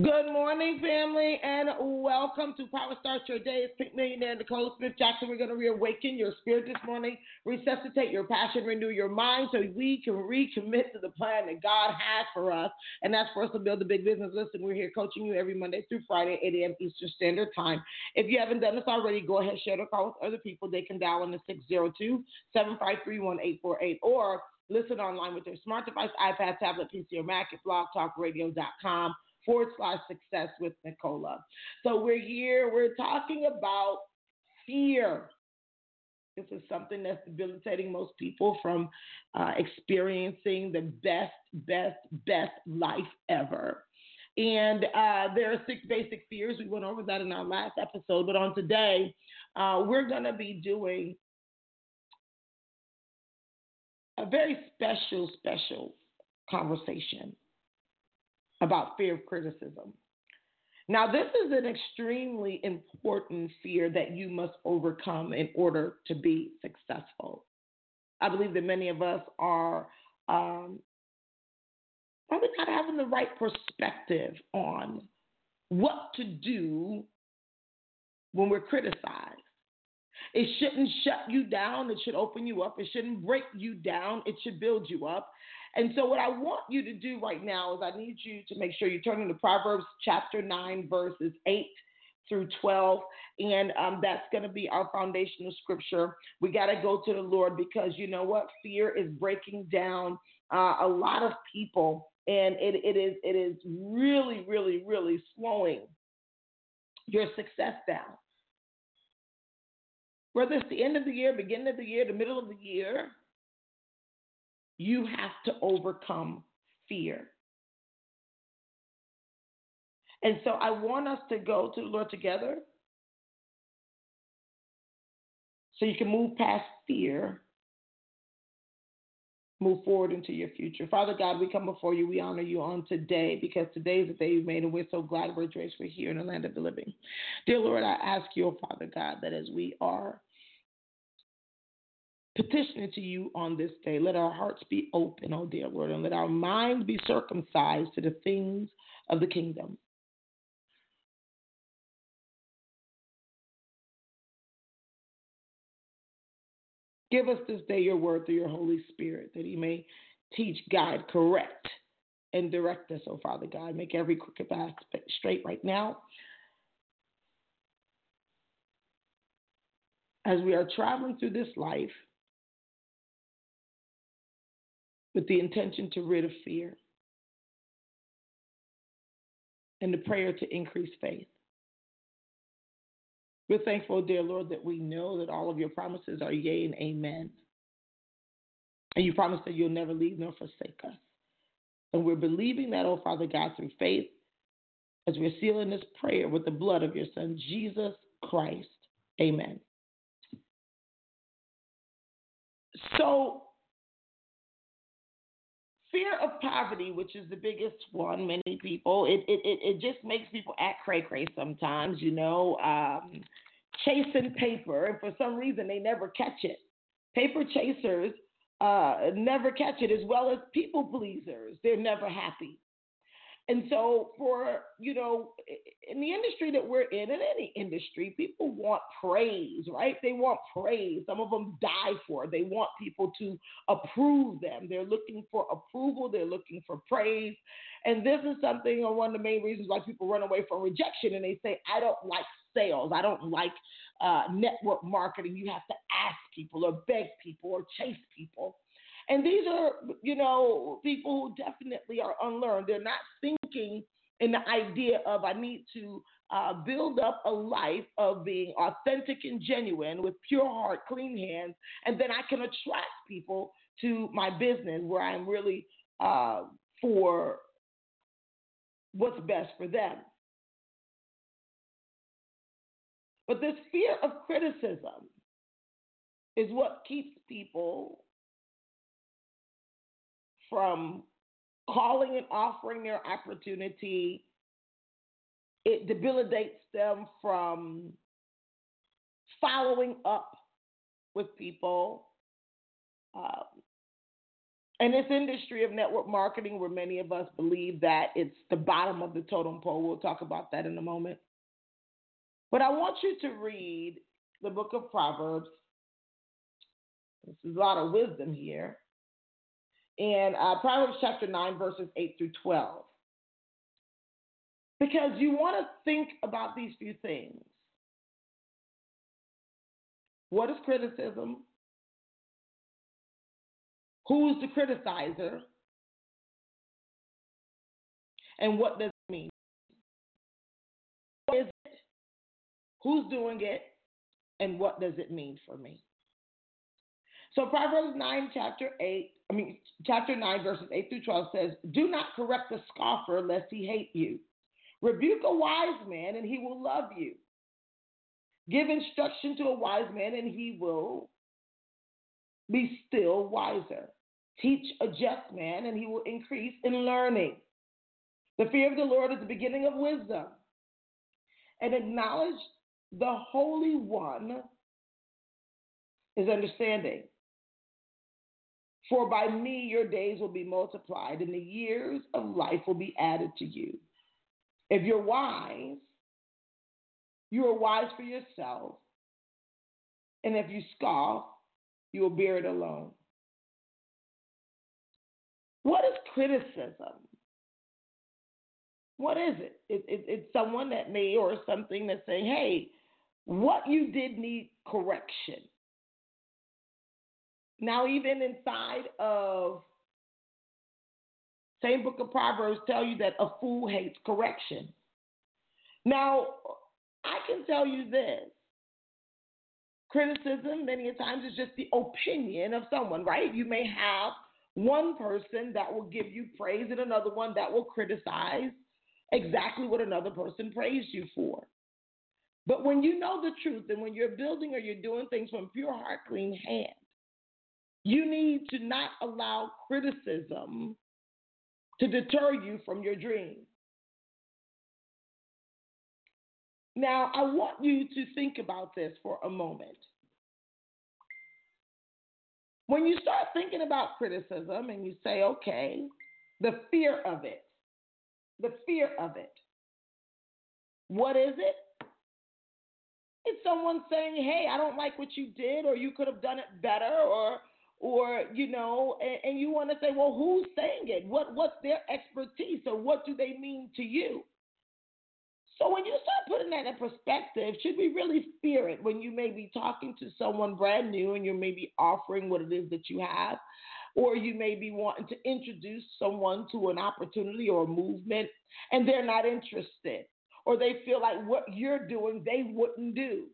Good morning, family, and welcome to Power Start Your Day. It's Pink Millionaire Nicola Smith Jackson. We're going to reawaken your spirit this morning, resuscitate your passion, renew your mind so we can recommit to the plan that God has for us. And that's for us to build a big business. Listen, we're here coaching you every Monday through Friday, 8 a.m. Eastern Standard Time. If you haven't done this already, go ahead, share the call with other people. They can dial in the 602 753 1848 or listen online with their smart device, iPad, tablet, PC, or Mac at blogtalkradio.com forward slash success with Nicola. So we're here, we're talking about fear. This is something that's debilitating most people from uh, experiencing the best, best, best life ever. And uh, there are six basic fears. We went over that in our last episode. But on today, uh, we're going to be doing a very special, special conversation about fear of criticism. Now, this is an extremely important fear that you must overcome in order to be successful. I believe that many of us are um, probably not having the right perspective on what to do when we're criticized. It shouldn't shut you down. It should open you up. It shouldn't break you down. It should build you up. And so, what I want you to do right now is I need you to make sure you turn into Proverbs chapter 9, verses 8 through 12. And um, that's going to be our foundational scripture. We got to go to the Lord because you know what? Fear is breaking down uh, a lot of people. And it, it is it is really, really, really slowing your success down. Whether it's the end of the year, beginning of the year, the middle of the year, you have to overcome fear. And so I want us to go to the Lord together so you can move past fear, move forward into your future. Father God, we come before you. We honor you on today because today is the day you made, and we're so glad we're dressed. Here in the land of the living. Dear Lord, I ask you, oh Father God, that as we are petitioning to you on this day. Let our hearts be open, oh dear Lord, and let our minds be circumcised to the things of the kingdom. Give us this day your word through your Holy Spirit that he may teach, guide, correct, and direct us, oh Father God. Make every crooked path straight right now. As we are traveling through this life, with the intention to rid of fear and the prayer to increase faith. We're thankful, dear Lord, that we know that all of your promises are yea and amen. And you promise that you'll never leave nor forsake us. And we're believing that, oh Father God, through faith, as we're sealing this prayer with the blood of your Son, Jesus Christ. Amen. So, fear of poverty, which is the biggest one, many people, it it, it, it just makes people act cray cray sometimes, you know, um, chasing paper, and for some reason they never catch it. Paper chasers uh, never catch it, as well as people pleasers. They're never happy. And so, for, you know, in the industry that we're in, in any industry, people want praise, right? They want praise. Some of them die for it. They want people to approve them. They're looking for approval, they're looking for praise. And this is something, or one of the main reasons why people run away from rejection and they say, I don't like sales, I don't like uh, network marketing. You have to ask people or beg people or chase people. And these are, you know, people who definitely are unlearned. They're not thinking in the idea of I need to uh, build up a life of being authentic and genuine with pure heart, clean hands, and then I can attract people to my business where I'm really uh, for what's best for them. But this fear of criticism is what keeps people from calling and offering their opportunity. It debilitates them from following up with people. Um, in this industry of network marketing, where many of us believe that it's the bottom of the totem pole, we'll talk about that in a moment. But I want you to read the book of Proverbs. This is a lot of wisdom here. And uh, Proverbs chapter 9, verses 8 through 12. Because you want to think about these few things. What is criticism? Who's the criticizer? And what does it mean? What is it? Who's doing it? And what does it mean for me? So Proverbs 9, chapter 8, I mean, chapter 9, verses 8 through 12 says, Do not correct the scoffer lest he hate you. Rebuke a wise man and he will love you. Give instruction to a wise man and he will be still wiser. Teach a just man and he will increase in learning. The fear of the Lord is the beginning of wisdom. And acknowledge the Holy One is understanding. For by me your days will be multiplied, and the years of life will be added to you. If you're wise, you are wise for yourself. And if you scoff, you will bear it alone. What is criticism? What is it? it, it it's someone that may or something that's saying, hey, what you did need correction. Now, even inside of same book of Proverbs tell you that a fool hates correction. Now, I can tell you this. Criticism, many times, is just the opinion of someone, right? You may have one person that will give you praise and another one that will criticize exactly what another person praised you for. But when you know the truth and when you're building or you're doing things from pure heart, clean hand, you need to not allow criticism to deter you from your dream. Now, I want you to think about this for a moment. When you start thinking about criticism and you say, okay, the fear of it, the fear of it, what is it? It's someone saying, hey, I don't like what you did, or you could have done it better, or or you know and, and you want to say well who's saying it? What what's their expertise or what do they mean to you? So when you start putting that in perspective should we really fear it when you may be talking to someone brand new and you may be offering what it is that you have? Or you may be wanting to introduce someone to an opportunity or a movement and they're not interested or they feel like what you're doing they wouldn't do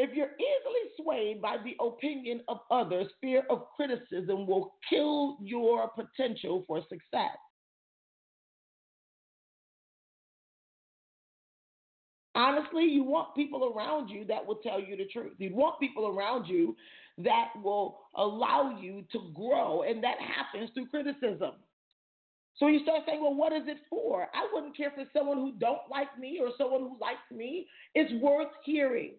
if you're easily swayed by the opinion of others, fear of criticism will kill your potential for success. Honestly, you want people around you that will tell you the truth. You want people around you that will allow you to grow, and that happens through criticism. So you start saying, well, what is it for? I wouldn't care for someone who don't like me or someone who likes me. It's worth hearing.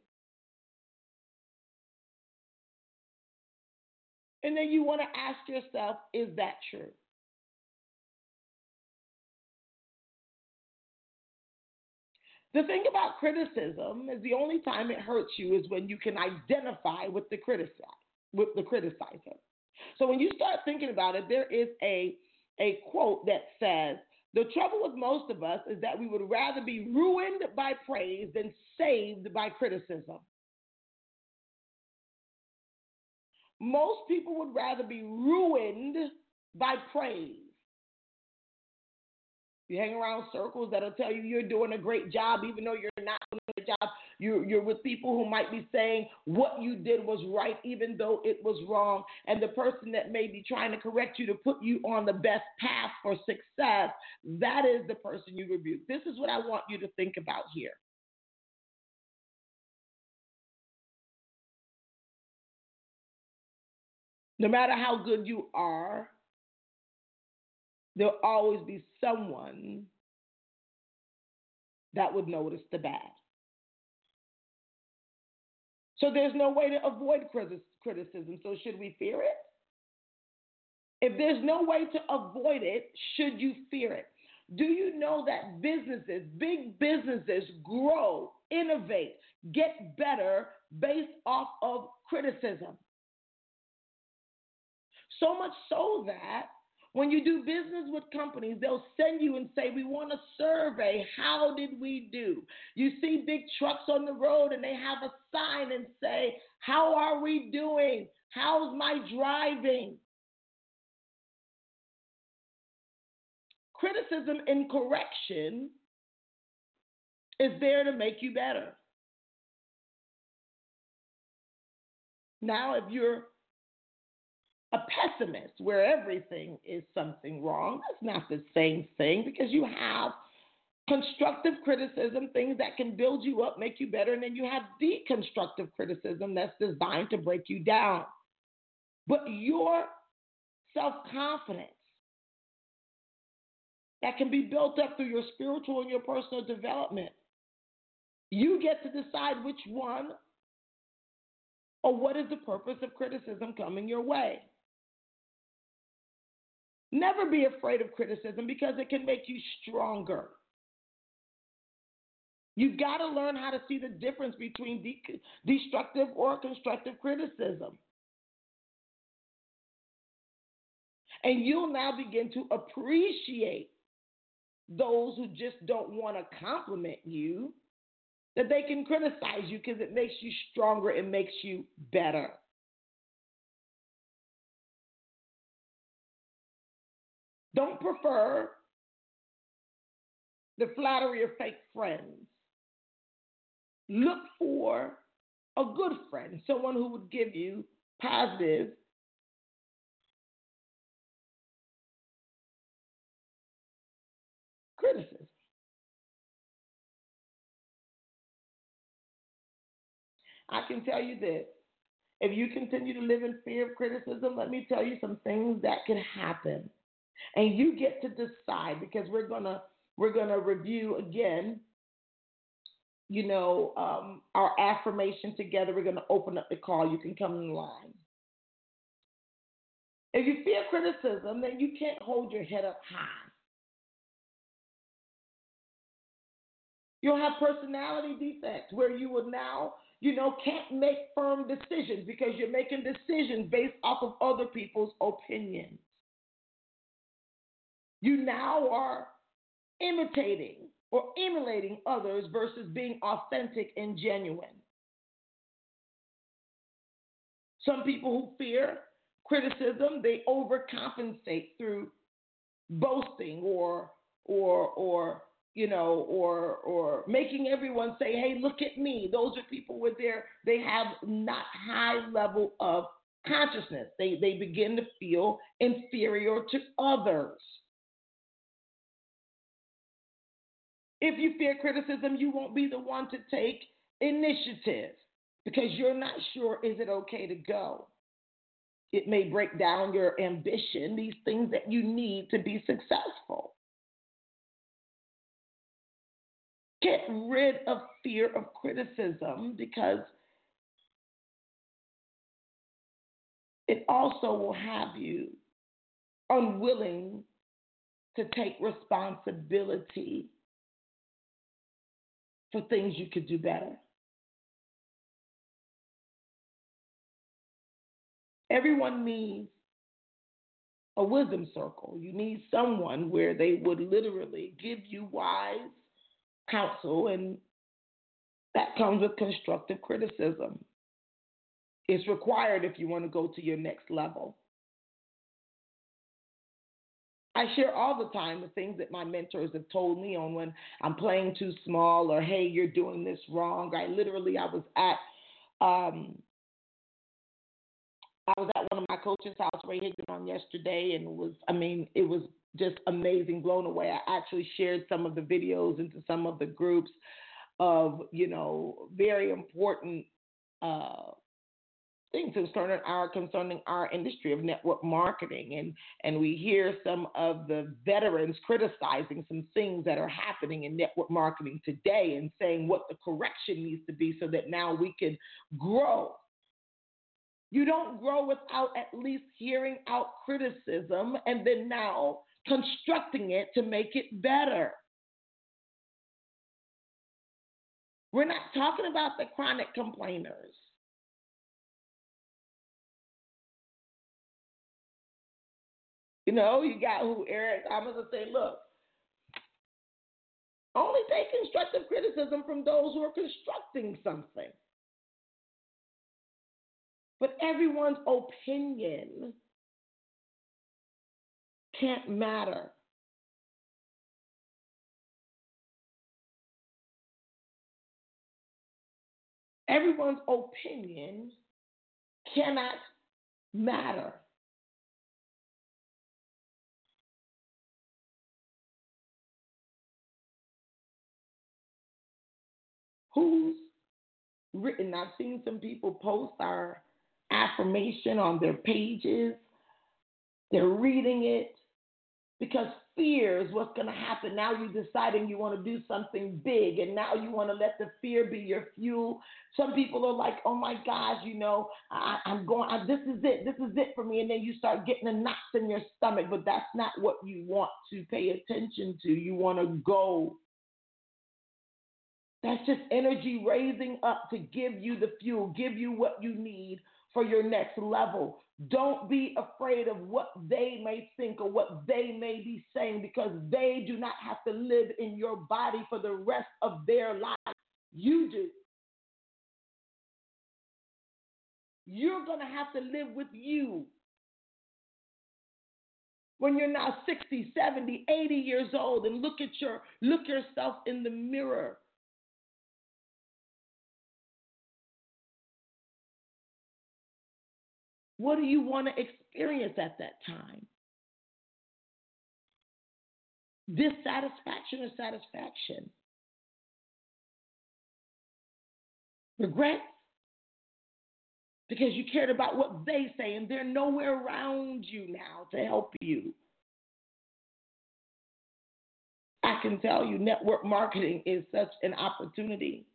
And then you want to ask yourself, is that true? The thing about criticism is the only time it hurts you is when you can identify with the criticizer, with the criticizer. So when you start thinking about it, there is a a quote that says, "The trouble with most of us is that we would rather be ruined by praise than saved by criticism." Most people would rather be ruined by praise. You hang around circles that'll tell you you're doing a great job, even though you're not doing a job. You're, you're with people who might be saying what you did was right, even though it was wrong. And the person that may be trying to correct you to put you on the best path for success, that is the person you rebuke. This is what I want you to think about here. No matter how good you are, there'll always be someone that would notice the bad. So there's no way to avoid criticism. So should we fear it? If there's no way to avoid it, should you fear it? Do you know that businesses, big businesses, grow, innovate, get better based off of criticism? So much so that when you do business with companies, they'll send you and say, We want a survey. How did we do? You see big trucks on the road and they have a sign and say, How are we doing? How's my driving? Criticism and correction is there to make you better. Now, if you're a pessimist where everything is something wrong. That's not the same thing because you have constructive criticism, things that can build you up, make you better, and then you have deconstructive criticism that's designed to break you down. But your self confidence that can be built up through your spiritual and your personal development, you get to decide which one or what is the purpose of criticism coming your way. Never be afraid of criticism because it can make you stronger. You've got to learn how to see the difference between de- destructive or constructive criticism. And you'll now begin to appreciate those who just don't want to compliment you, that they can criticize you because it makes you stronger, it makes you better. Don't prefer the flattery of fake friends. Look for a good friend, someone who would give you positive criticism. I can tell you this. If you continue to live in fear of criticism, let me tell you some things that can happen and you get to decide because we're gonna we're gonna review again you know um, our affirmation together. We're gonna open up the call. You can come in line. If you fear criticism then you can't hold your head up high. You'll have personality defects where you will now you know can't make firm decisions because you're making decisions based off of other people's opinions you now are imitating or emulating others versus being authentic and genuine. Some people who fear criticism, they overcompensate through boasting or or or you know or or making everyone say hey look at me. Those are people with their they have not high level of consciousness. They they begin to feel inferior to others If you fear criticism, you won't be the one to take initiative because you're not sure is it okay to go. It may break down your ambition, these things that you need to be successful. Get rid of fear of criticism because it also will have you unwilling to take responsibility for things you could do better. Everyone needs a wisdom circle. You need someone where they would literally give you wise counsel, and that comes with constructive criticism. It's required if you want to go to your next level. I share all the time the things that my mentors have told me on when I'm playing too small or hey, you're doing this wrong. I literally I was at um, I was at one of my coaches' house, Ray on yesterday, and was I mean it was just amazing, blown away. I actually shared some of the videos into some of the groups of you know very important uh, things concerning our concerning our industry of network marketing. And and we hear some of the veterans criticizing some things that are happening in network marketing today and saying what the correction needs to be so that now we can grow. You don't grow without at least hearing out criticism and then now constructing it to make it better. We're not talking about the chronic complainers You know, you got who Eric Thomas will say, look, only take constructive criticism from those who are constructing something. But everyone's opinion can't matter. Everyone's opinion cannot matter. Who's written. I've seen some people post our affirmation on their pages. They're reading it because fear is what's going to happen. Now you're deciding you want to do something big, and now you want to let the fear be your fuel. Some people are like, "Oh my gosh, you know, I, am going. I, this is it. This is it for me." And then you start getting the knots in your stomach, but that's not what you want to pay attention to. You want to go that's just energy raising up to give you the fuel, give you what you need for your next level. Don't be afraid of what they may think or what they may be saying because they do not have to live in your body for the rest of their life. You do. You're going to have to live with you when you're now 60, 70, 80 years old and look at your look yourself in the mirror What do you want to experience at that time? Dissatisfaction or satisfaction? Regret? Because you cared about what they say and they're nowhere around you now to help you. I can tell you, network marketing is such an opportunity.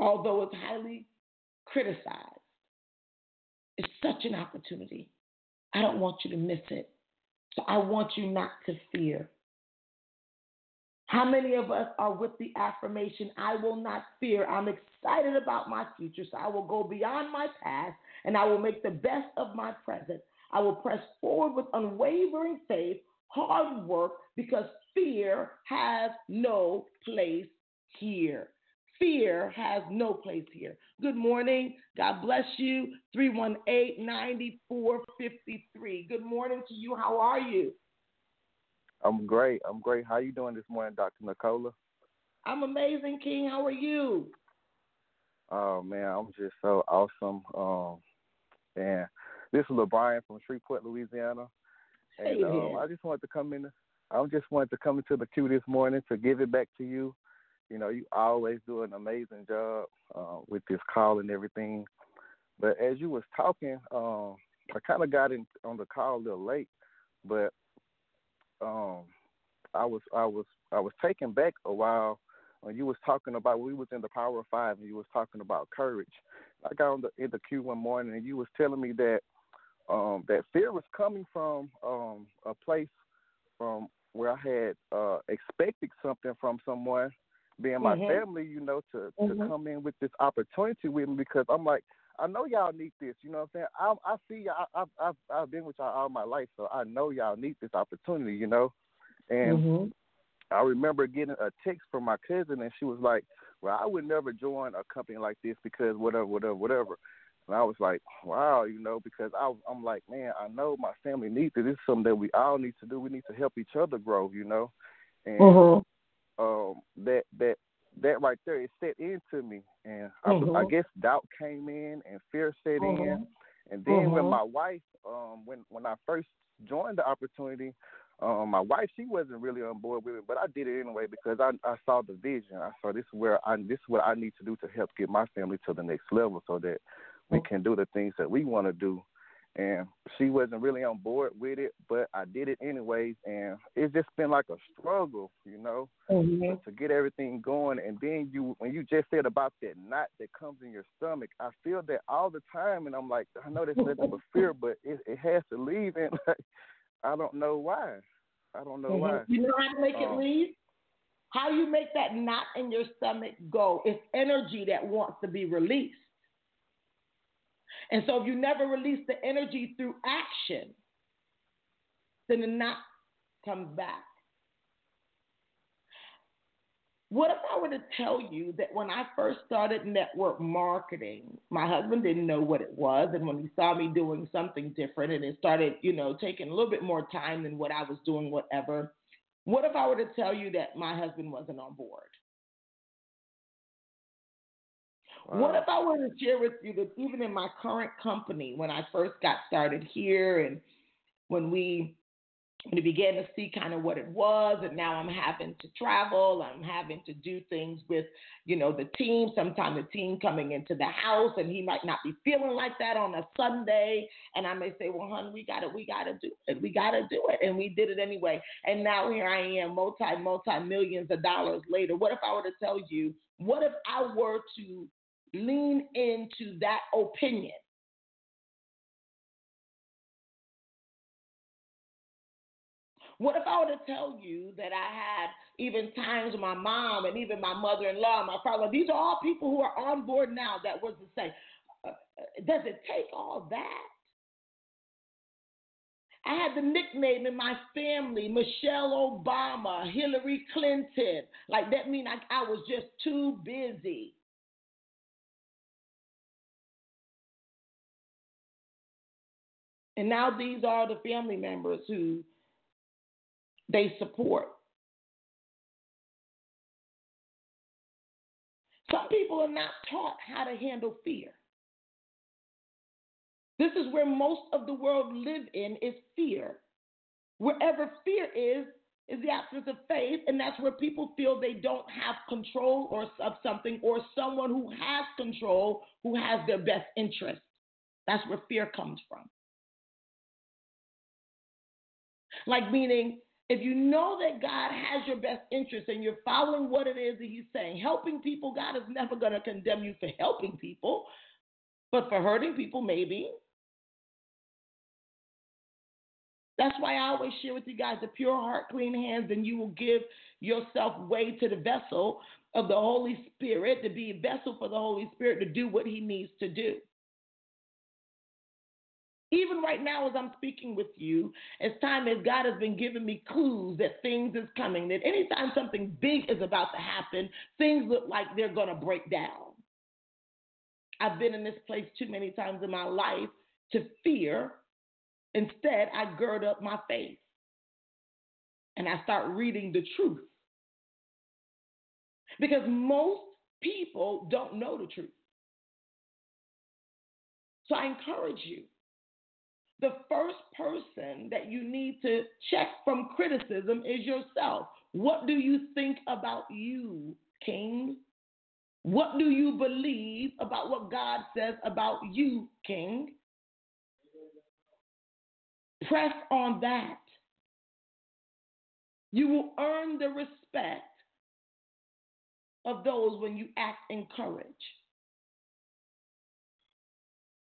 Although it's highly criticized. It's such an opportunity. I don't want you to miss it. So I want you not to fear. How many of us are with the affirmation, I will not fear? I'm excited about my future, so I will go beyond my past and I will make the best of my present. I will press forward with unwavering faith, hard work, because fear has no place here. Fear has no place here. Good morning. God bless you. 318 9453. Good morning to you. How are you? I'm great. I'm great. How you doing this morning, Dr. Nicola? I'm amazing, King. How are you? Oh man, I'm just so awesome. Um, and this is LeBrian from Shreveport, Louisiana. And hey, um, I just wanted to come in. I just wanted to come into the queue this morning to give it back to you you know, you always do an amazing job uh, with this call and everything. But as you was talking, um, I kind of got in on the call a little late, but um, I was I was I was taken back a while when you was talking about we was in the Power of Five and you was talking about courage. I got on the in the queue one morning and you was telling me that um, that fear was coming from um, a place from where I had uh, expected something from someone being my mm-hmm. family, you know, to mm-hmm. to come in with this opportunity with me because I'm like, I know y'all need this. You know what I'm saying? I I see y'all. I've I've I've been with y'all all my life, so I know y'all need this opportunity. You know, and mm-hmm. I remember getting a text from my cousin, and she was like, "Well, I would never join a company like this because whatever, whatever, whatever." And I was like, wow, you know, because I, I'm like, man, I know my family needs it. This is something that we all need to do. We need to help each other grow, you know. And mm-hmm. Um, that that that right there is set into me, and mm-hmm. I, I, guess doubt came in and fear set mm-hmm. in, and then when mm-hmm. my wife, um, when when I first joined the opportunity, um, my wife she wasn't really on board with it, but I did it anyway because I I saw the vision. I saw this is where I this is what I need to do to help get my family to the next level, so that we mm. can do the things that we want to do. And she wasn't really on board with it, but I did it anyways. And it's just been like a struggle, you know, mm-hmm. to get everything going. And then you, when you just said about that knot that comes in your stomach, I feel that all the time. And I'm like, I know that's nothing but fear, but it, it has to leave. And like, I don't know why. I don't know mm-hmm. why. You know how to make um, it leave? How you make that knot in your stomach go? It's energy that wants to be released. And so if you never release the energy through action, then the knot comes back. What if I were to tell you that when I first started network marketing, my husband didn't know what it was. And when he saw me doing something different and it started, you know, taking a little bit more time than what I was doing, whatever. What if I were to tell you that my husband wasn't on board? What uh, if I were to share with you that even in my current company, when I first got started here and when we when we began to see kind of what it was, and now I'm having to travel, I'm having to do things with, you know, the team. Sometimes the team coming into the house, and he might not be feeling like that on a Sunday, and I may say, "Well, hon, we got to, we got to do it, we got to do it," and we did it anyway. And now here I am, multi, multi millions of dollars later. What if I were to tell you? What if I were to lean into that opinion. What if I were to tell you that I had even times with my mom and even my mother in law, my father, these are all people who are on board now that was to say, uh, does it take all that? I had the nickname in my family, Michelle Obama, Hillary Clinton. Like that mean I, I was just too busy. And now these are the family members who they support. Some people are not taught how to handle fear. This is where most of the world live in is fear. Wherever fear is, is the absence of faith, and that's where people feel they don't have control or of something or someone who has control who has their best interest. That's where fear comes from. Like, meaning, if you know that God has your best interest and you're following what it is that He's saying, helping people, God is never going to condemn you for helping people, but for hurting people, maybe. That's why I always share with you guys the pure heart, clean hands, and you will give yourself way to the vessel of the Holy Spirit to be a vessel for the Holy Spirit to do what He needs to do. Even right now, as I'm speaking with you, as time as God has been giving me clues that things is coming, that anytime something big is about to happen, things look like they're going to break down. I've been in this place too many times in my life to fear. Instead, I gird up my faith and I start reading the truth. Because most people don't know the truth. So I encourage you the first person that you need to check from criticism is yourself. What do you think about you, King? What do you believe about what God says about you, King? Press on that. You will earn the respect of those when you act in courage.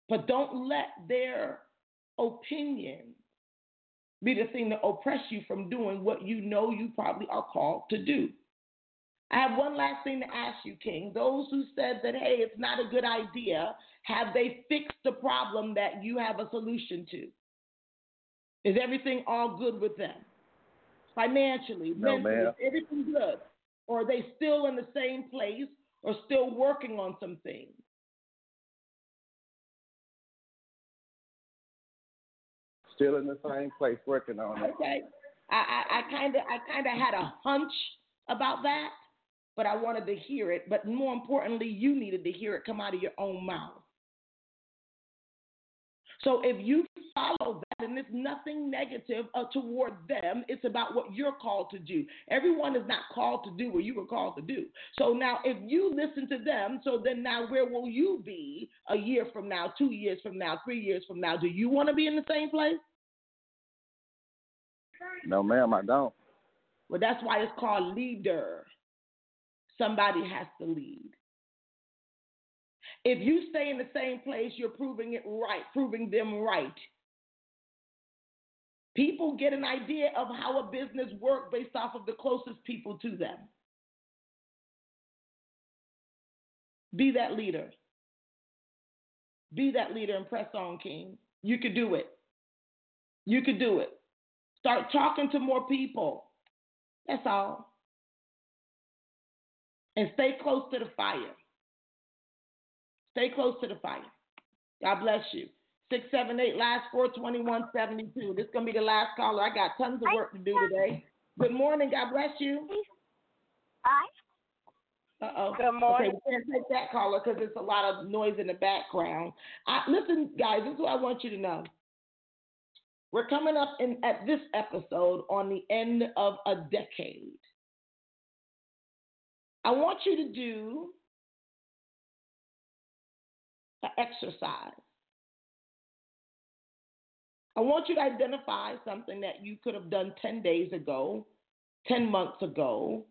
But don't let their opinion be the thing to oppress you from doing what you know you probably are called to do. I have one last thing to ask you, King. Those who said that, hey, it's not a good idea, have they fixed the problem that you have a solution to? Is everything all good with them? Financially, no, mentally, is everything good? Or are they still in the same place or still working on some things? Still in the same place, working on it. Okay. I kind of I kind of had a hunch about that, but I wanted to hear it. But more importantly, you needed to hear it come out of your own mouth. So if you follow that, and it's nothing negative uh, toward them, it's about what you're called to do. Everyone is not called to do what you were called to do. So now, if you listen to them, so then now where will you be a year from now, two years from now, three years from now? Do you want to be in the same place? No, ma'am, I don't. Well, that's why it's called leader. Somebody has to lead. If you stay in the same place, you're proving it right, proving them right. People get an idea of how a business works based off of the closest people to them. Be that leader. Be that leader and press on, King. You could do it. You could do it. Start talking to more people. That's all. And stay close to the fire. Stay close to the fire. God bless you. 678 last 42172. This is going to be the last caller. I got tons of work to do today. Good morning. God bless you. Hi. Uh oh. Good morning. Okay, we can't take that caller because there's a lot of noise in the background. I, listen, guys, this is what I want you to know. We're coming up in, at this episode on the end of a decade. I want you to do an exercise. I want you to identify something that you could have done 10 days ago, 10 months ago,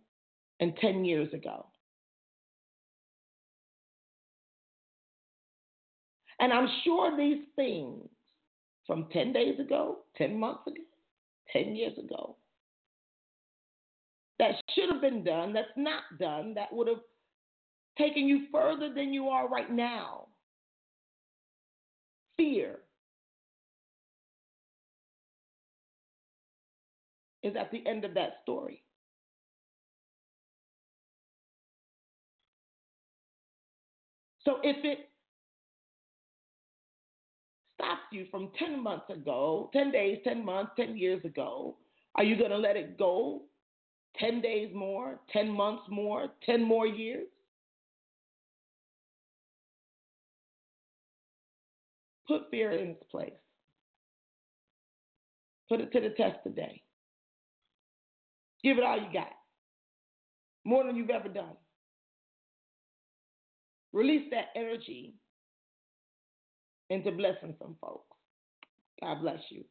and 10 years ago. And I'm sure these things from 10 days ago, 10 months ago, 10 years ago, that should have been done, that's not done, that would have taken you further than you are right now. Fear is at the end of that story. So if it stops you from 10 months ago, 10 days, 10 months, 10 years ago, are you going to let it go 10 days more, 10 months more, 10 more years? Put fear in its place. Put it to the test today. Give it all you got. More than you've ever done. Release that energy into blessing some folks. God bless you.